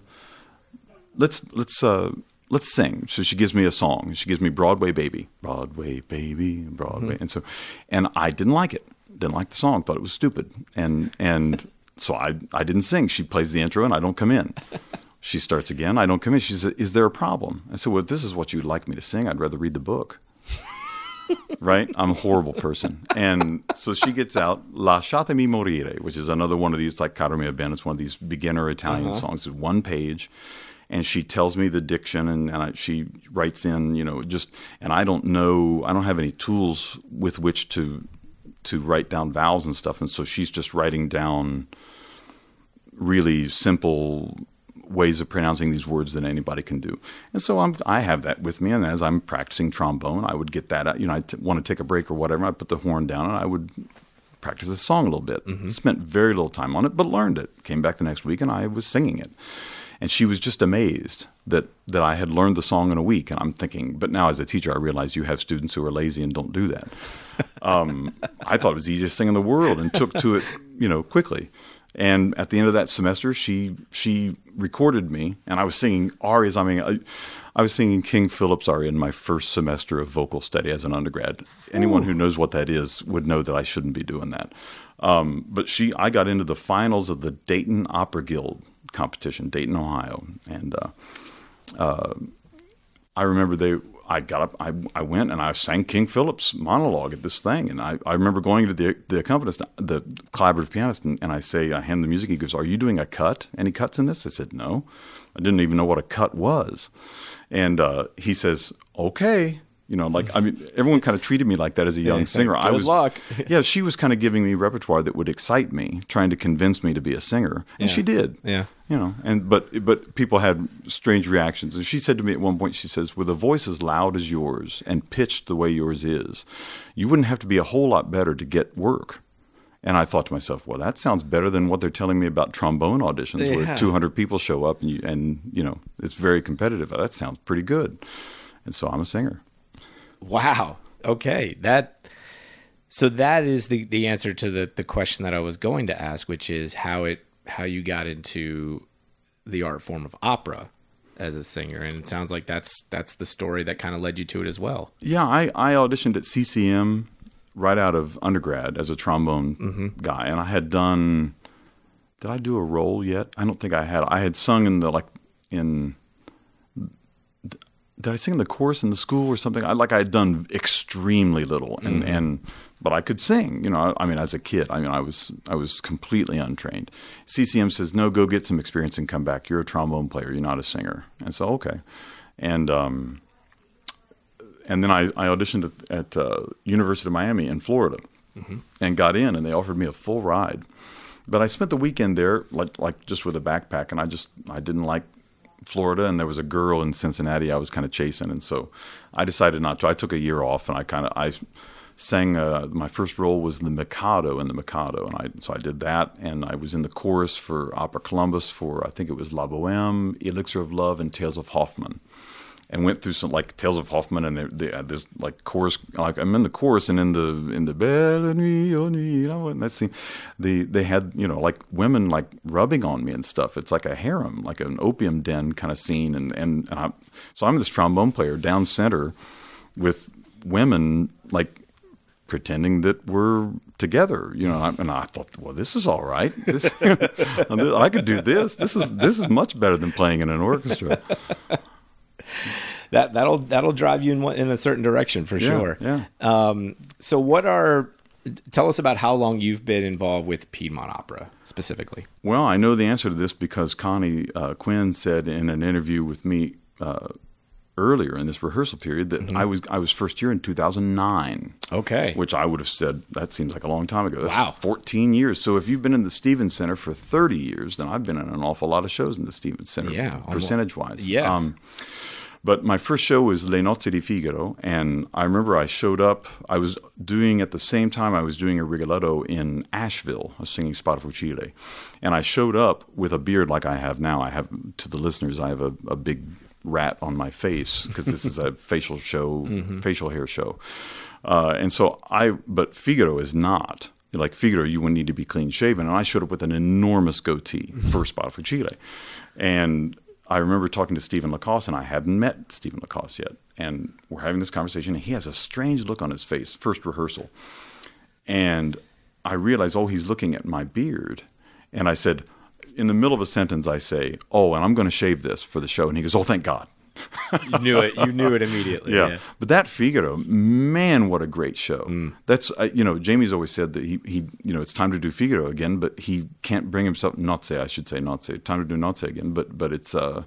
let's let's uh, let's sing. So she gives me a song. She gives me Broadway Baby, Broadway Baby, Broadway, mm-hmm. and so, and I didn't like it. Didn't like the song. Thought it was stupid. And and so I I didn't sing. She plays the intro, and I don't come in. She starts again. I don't come in. She says, "Is there a problem?" I said, "Well, if this is what you'd like me to sing, I'd rather read the book." right? I'm a horrible person. And so she gets out La Lasciatemi morire, which is another one of these, like Caro mio bene. It's one of these beginner Italian uh-huh. songs. It's one page and she tells me the diction and, and I, she writes in you know just and i don't know i don't have any tools with which to to write down vowels and stuff and so she's just writing down really simple ways of pronouncing these words that anybody can do and so I'm, i have that with me and as i'm practicing trombone i would get that out you know i want to take a break or whatever i put the horn down and i would practice the song a little bit. Mm-hmm. Spent very little time on it, but learned it. Came back the next week and I was singing it. And she was just amazed that that I had learned the song in a week. And I'm thinking, but now as a teacher, I realize you have students who are lazy and don't do that. Um, I thought it was the easiest thing in the world and took to it, you know, quickly. And at the end of that semester, she she recorded me, and I was singing arias. I mean, I, I was singing King Philip's aria in my first semester of vocal study as an undergrad. Anyone who knows what that is would know that I shouldn't be doing that. Um, but she, I got into the finals of the Dayton Opera Guild competition, Dayton, Ohio, and uh, uh, I remember they. I got up, I, I went and I sang King Philip's monologue at this thing. And I, I remember going to the, the accompanist, the collaborative pianist, and, and I say, I hand the music. He goes, Are you doing a cut? Any cuts in this? I said, No. I didn't even know what a cut was. And uh, he says, Okay. You know, like, I mean, everyone kind of treated me like that as a young singer. I was, luck. yeah, she was kind of giving me repertoire that would excite me, trying to convince me to be a singer. And she did Yeah. you know and but but people had strange reactions and she said to me at one point she says with a voice as loud as yours and pitched the way yours is you wouldn't have to be a whole lot better to get work and I thought to myself, well, that sounds better than what they're telling me about trombone auditions, Yeah. where 200 people show up and you, and you know it's very competitive. That sounds pretty good, and so I'm a singer. Wow. Okay. That so that is the the answer to the the question that I was going to ask, which is how it how you got into the art form of opera as a singer, and it sounds like that's that's the story that kind of led you to it as well. Yeah, I, I auditioned at CCM right out of undergrad as a trombone mm-hmm. guy, and I had done. Did I do a role yet? I don't think I had. I had sung in the like in. Did I sing in the chorus in the school or something? I like I had done extremely little, and and but I could sing. You know, I mean, as a kid, I mean, I was I was completely untrained. CCM says, "No, go get some experience and come back. You're a trombone player. You're not a singer." And so, okay, and um, and then I, I auditioned at, at uh, University of Miami in Florida, and got in, and they offered me a full ride. But I spent the weekend there, like like just with a backpack, and I just I didn't like Florida, and there was a girl in Cincinnati I was kind of chasing, and so I decided not to. I took a year off, and I kind of I sang. Uh, my first role was the Mikado in the Mikado, and I so I did that, and I was in the chorus for Opera Columbus for I think it was La Boheme, Elixir of Love, and Tales of Hoffman and went through some like Tales of Hoffman and they, they, uh, there's like chorus like I'm in the chorus and in the in the Belle Nuit, nuit, you know, and that scene, they they had you know like women like rubbing on me and stuff. It's like a harem, like an opium den kind of scene, and and, and I, so I'm this trombone player down center with women like pretending that we're together, you know. And I thought, well, this is all right. This, I could do this. This is this is much better than playing in an orchestra. That that'll that'll drive you in one- in a certain direction for sure. yeah. Um, so what are tell us about how long you've been involved with Piedmont Opera specifically. Well, I know the answer to this because Connie uh, Quinn said in an interview with me uh, earlier in this rehearsal period that Mm-hmm. I was I was first year in 2009. Okay. Which I would have said that seems like a long time ago. That's Wow. 14 years. So if you've been in the Stevens Center for 30 years, then I've been in an awful lot of shows in the Stevens Center. Yeah, percentage wise. But my first show was Le Nozze di Figaro, and I remember I showed up. I was doing at the same time I was doing a Rigoletto in Asheville. Was singing Sparafucile, and I showed up with a beard like I have now. I have to the listeners, I have a, a big rat on my face because this is a facial show, facial hair show, uh, and so I. But Figaro is not. Like Figaro, you would need to be clean shaven, and I showed up with an enormous goatee first spot for Sparafucile, and I remember talking to Stephen LaCosse, and I hadn't met Stephen LaCosse yet. And we're having this conversation, and he has a strange look on his face, first rehearsal. And I realize, oh, he's looking at my beard. And I said, in the middle of a sentence, I say, oh, and I'm going to shave this for the show. And he goes, oh, thank God. You knew it. You knew it immediately. Yeah. But that Figaro, man, what a great show. That's, uh, you know, Jamie's always said that he, he, you know, it's time to do Figaro again, but he can't bring himself, not say, I should say, not say, time to do not say again, but, but it's, uh,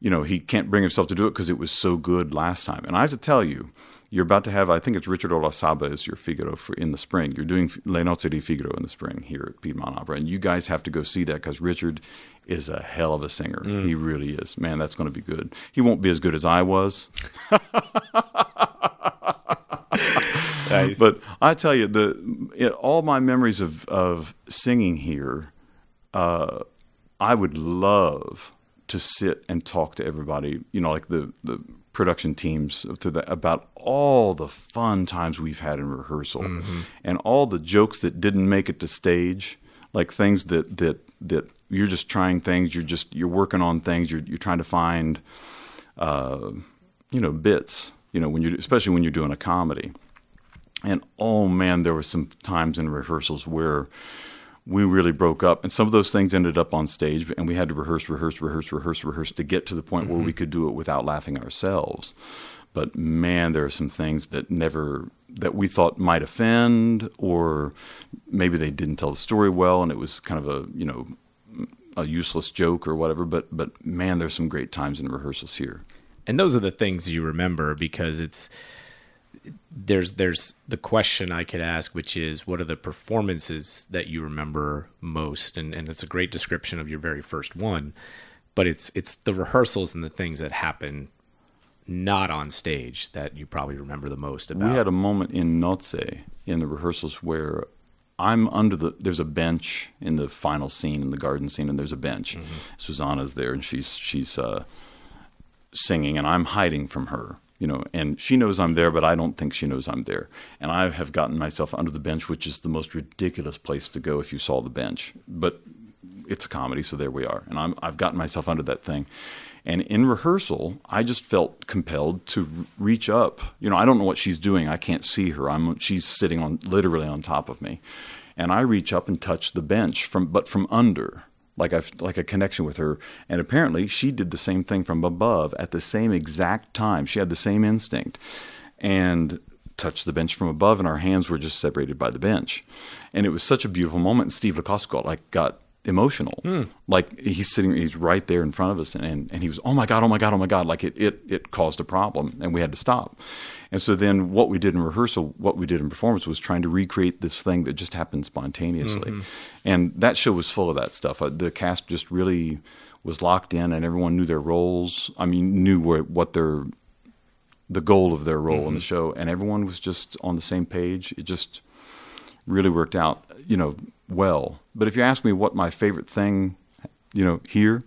you know, he can't bring himself to do it because it was so good last time. And I have to tell you, you're about to have, I think it's Richard Ollarsaba is your Figaro for in the spring. You're doing Le Nozze di Figaro in the spring here at Piedmont Opera. And you guys have to go see that because Richard is a hell of a singer. He really is. Man, that's going to be good. He won't be as good as I was. Nice. But I tell you, the it, all my memories of of singing here, uh, I would love to sit and talk to everybody. You know, like the the production teams to the, about all the fun times we've had in rehearsal, mm-hmm. and all the jokes that didn't make it to stage, like things that that that you're just trying things, you're just you're working on things, you're you're trying to find, uh, you know, bits. You know, when you especially when you're doing a comedy, and oh man, there were some times in rehearsals where we really broke up. And some of those things ended up on stage, and we had to rehearse, rehearse, rehearse, rehearse, rehearse to get to the point mm-hmm. where we mm-hmm. could do it without laughing ourselves. But man, there are some things that never that we thought might offend, or maybe they didn't tell the story well, and it was kind of a you know a useless joke or whatever. But but man, there's some great times in rehearsals here. And those are the things you remember because it's there's there's the question I could ask, which is, what are the performances that you remember most? And and it's a great description of your very first one, but it's it's the rehearsals and the things that happen not on stage that you probably remember the most about. We had a moment in Nozze in the rehearsals where I'm under the there's a bench in the final scene in the garden scene and there's a bench. Mm-hmm. Susanna's there and she's she's uh, singing and I'm hiding from her you know, and she knows I'm there, but I don't think she knows I'm there. And I have gotten myself under the bench, which is the most ridiculous place to go if you saw the bench. But it's a comedy, so there we are. And I'm, I've gotten myself under that thing. And in rehearsal, I just felt compelled to reach up. You know, I don't know what she's doing. I can't see her. I'm she's sitting on literally on top of me. And I reach up and touch the bench from but from under like I like a connection with her. And apparently, she did the same thing from above at the same exact time. She had the same instinct, and touched the bench from above, and our hands were just separated by the bench. And it was such a beautiful moment. And Steve LaCosse like got emotional. Mm. Like he's sitting, he's right there in front of us, and, and, he was, oh my god, oh my god, oh my god, like it it it caused a problem, and we had to stop. And so then what we did in rehearsal, what we did in performance was trying to recreate this thing that just happened spontaneously. Mm-hmm. And that show was full of that stuff. Uh, the cast just really was locked in and everyone knew their roles. I mean, knew where, what their the goal of their role mm-hmm. in the mm-hmm. show and everyone was just on the same page. It just really worked out, you know, well. But if you ask me what my favorite thing, you know, here,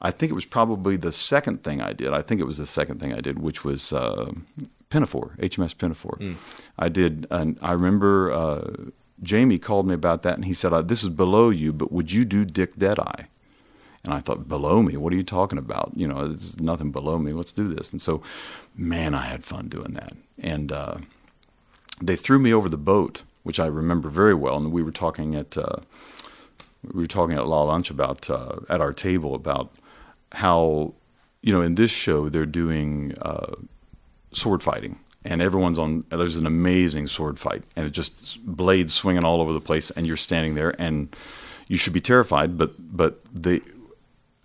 I think it was probably the second thing I did. I think it was the second thing I did, which was uh, Pinafore, HMS Pinafore. Mm. I did, and I remember uh, Jamie called me about that, and he said, uh, "This is below you, but would you do Dick Deadeye?" And I thought, "Below me? What are you talking about? You know, there's nothing below me. Let's do this." And so, man, I had fun doing that. And uh, they threw me over the boat, which I remember very well. And we were talking at uh, we were talking at La Lunch about uh, at our table about how you know in this show they're doing uh, sword fighting and everyone's on there's an amazing sword fight and it just blades swinging all over the place and you're standing there and you should be terrified but but the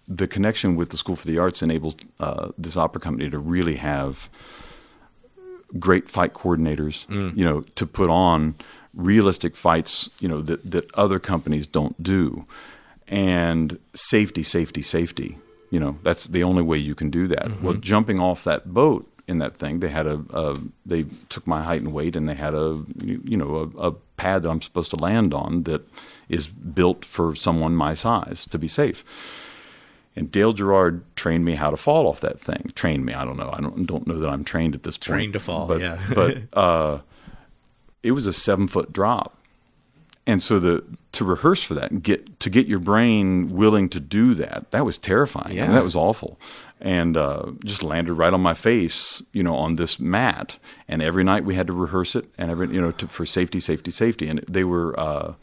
the connection with the school for the arts enables uh, this opera company to really have great fight coordinators mm. you know to put on realistic fights you know that that other companies don't do and safety safety safety you know that's the only way you can do that mm-hmm. well jumping off that boat in that thing. They had a, a, they took my height and weight, and they had a you know a, a, pad that I'm supposed to land on that is built for someone my size to be safe. And Dale Girard trained me how to fall off that thing. Trained me. I don't know. I don't don't know that I'm trained at this point. Trained to fall. But, yeah. but uh, it was a seven foot drop. And so the to rehearse for that and get to get your brain willing to do that that was terrifying. Yeah. I mean, that was awful. And uh, just landed right on my face you know on this mat. And every night we had to rehearse it and every you know to, for safety safety safety. And they were uh,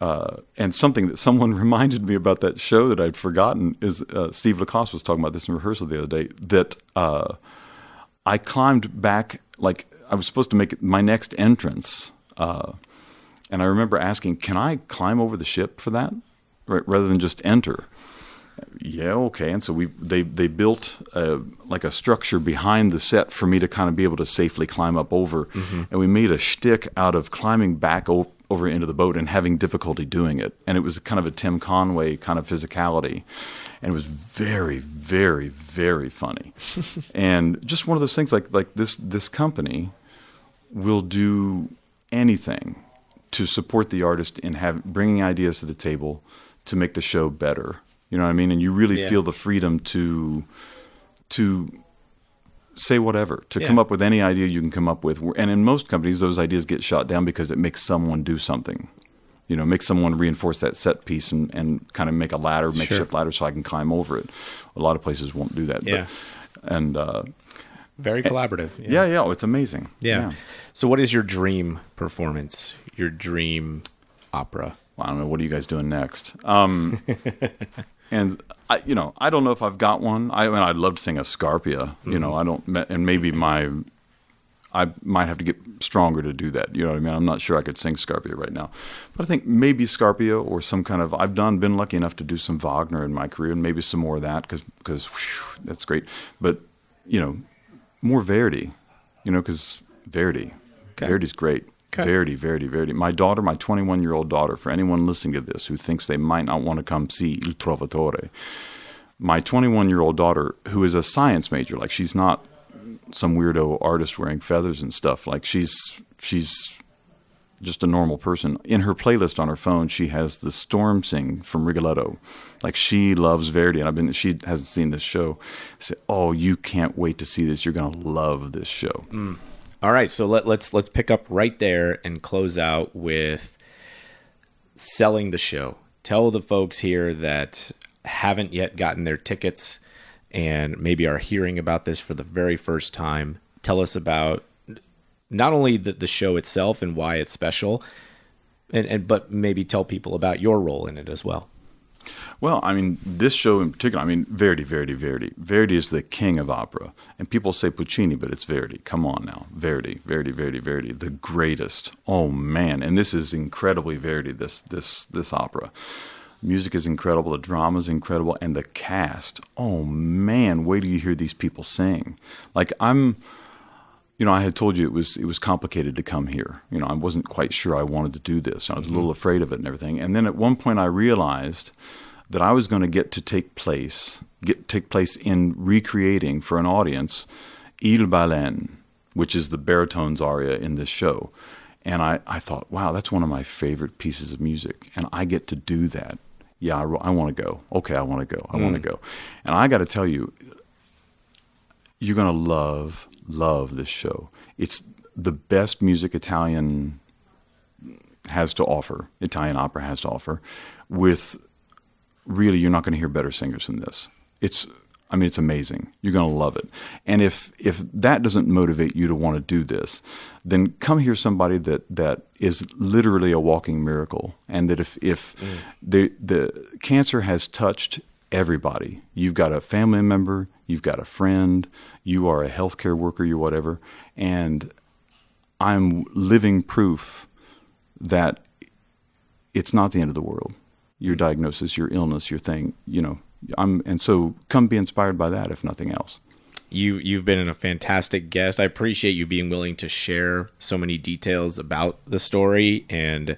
uh, and something that someone reminded me about that show that I'd forgotten is uh, Steve LaCosse was talking about this in rehearsal the other day that uh, I climbed back like I was supposed to make my next entrance uh, and I remember asking, "Can I climb over the ship for that, right, rather than just enter?" Yeah, okay. And so we they they built a, like a structure behind the set for me to kind of be able to safely climb up over, mm-hmm. and we made a shtick out of climbing back o- over into the boat and having difficulty doing it. And it was kind of a Tim Conway kind of physicality, and it was very, very, very funny, and just one of those things like like this this company will do anything to support the artist in have bringing ideas to the table to make the show better. You know what I mean? And you really Yeah. feel the freedom to to say whatever, to Yeah. come up with any idea you can come up with. And in most companies, those ideas get shot down because it makes someone do something. You know, make someone reinforce that set piece and, and kind of make a ladder, makeshift ladder, so I can climb over it. A lot of places won't do that. Yeah. But, and uh, Very collaborative. yeah, yeah, oh, it's amazing. Yeah. So, what is your dream performance? Your dream opera? Well, I don't know. What are you guys doing next? Um, and I, you know, I don't know if I've got one. I, I mean, I'd love to sing a Scarpia. You know, I don't, and maybe my, I might have to get stronger to do that. You know what I mean? I'm not sure I could sing Scarpia right now, but I think maybe Scarpia or some kind of. I've done, been lucky enough to do some Wagner in my career, and maybe some more of that because because that's great. But you know, more Verdi. You know, because Verdi, Okay. Verdi's great. Okay. Verdi, Verdi, Verdi. My daughter, my 21 year old daughter, for anyone listening to this who thinks they might not want to come see Il Trovatore, my 21 year old daughter, who is a science major, like she's not some weirdo artist wearing feathers and stuff. Like she's she's just a normal person. In her playlist on her phone, she has the Storm Sing from Rigoletto. Like she loves Verdi, and I've been. She hasn't seen this show. I said, "Oh, you can't wait to see this. You're gonna love this show." Mm. All right, so let, let's let's pick up right there and close out with selling the show. Tell the folks here that haven't yet gotten their tickets and maybe are hearing about this for the very first time. Tell us about not only the, the show itself and why it's special, and, and but maybe tell people about your role in it as well. Well, I mean, this show in particular, I mean, Verdi, Verdi, Verdi. Verdi is the king of opera. And people say Puccini, but it's Verdi. Come on now. Verdi, Verdi, Verdi, Verdi, the greatest. Oh man, and this is incredibly Verdi this this this opera. Music is incredible, the drama is incredible, and the cast. Oh man, wait till you hear these people sing. Like I'm you know, I had told you it was it was complicated to come here. You know, I wasn't quite sure I wanted to do this. I was a mm-hmm. little afraid of it and everything. And then at one point, I realized that I was going to get to take place, get take place in recreating for an audience, Il balen, which is the baritones aria in this show. And I, I thought, wow, that's one of my favorite pieces of music, and I get to do that. Yeah, I, I want to go. Okay, I want to go. I want to mm. go. And I got to tell you, you're going to love love this show. It's the best music Italian has to offer, Italian opera has to offer, with really you're not going to hear better singers than this. It's I mean it's amazing. You're going to love it. And if if that doesn't motivate you to want to do this, then come hear somebody that that is literally a walking miracle and that if if mm. the the cancer has touched everybody. You've got a family member, you've got a friend, you are a healthcare worker, you're whatever, and I'm living proof that it's not the end of the world. Your diagnosis, your illness, your thing, you know. I'm and so come be inspired by that if nothing else. You you've been a fantastic guest. I appreciate you being willing to share so many details about the story and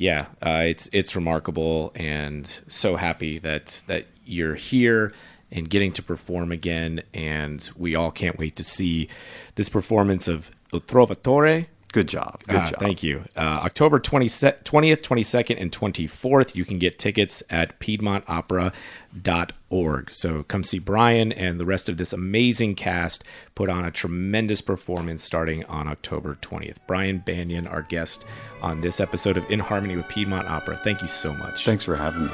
yeah, uh, it's it's remarkable and so happy that that you're here and getting to perform again. And we all can't wait to see this performance of Il Trovatore Good job. Good Ah, job. Thank you. Uh, October 20, 20th, 22nd, and 24th. You can get tickets at piedmontopera.org. So come see Brian and the rest of this amazing cast put on a tremendous performance starting on October 20th. Brian Banion, our guest on this episode of In Harmony with Piedmont Opera. Thank you so much. Thanks for having me.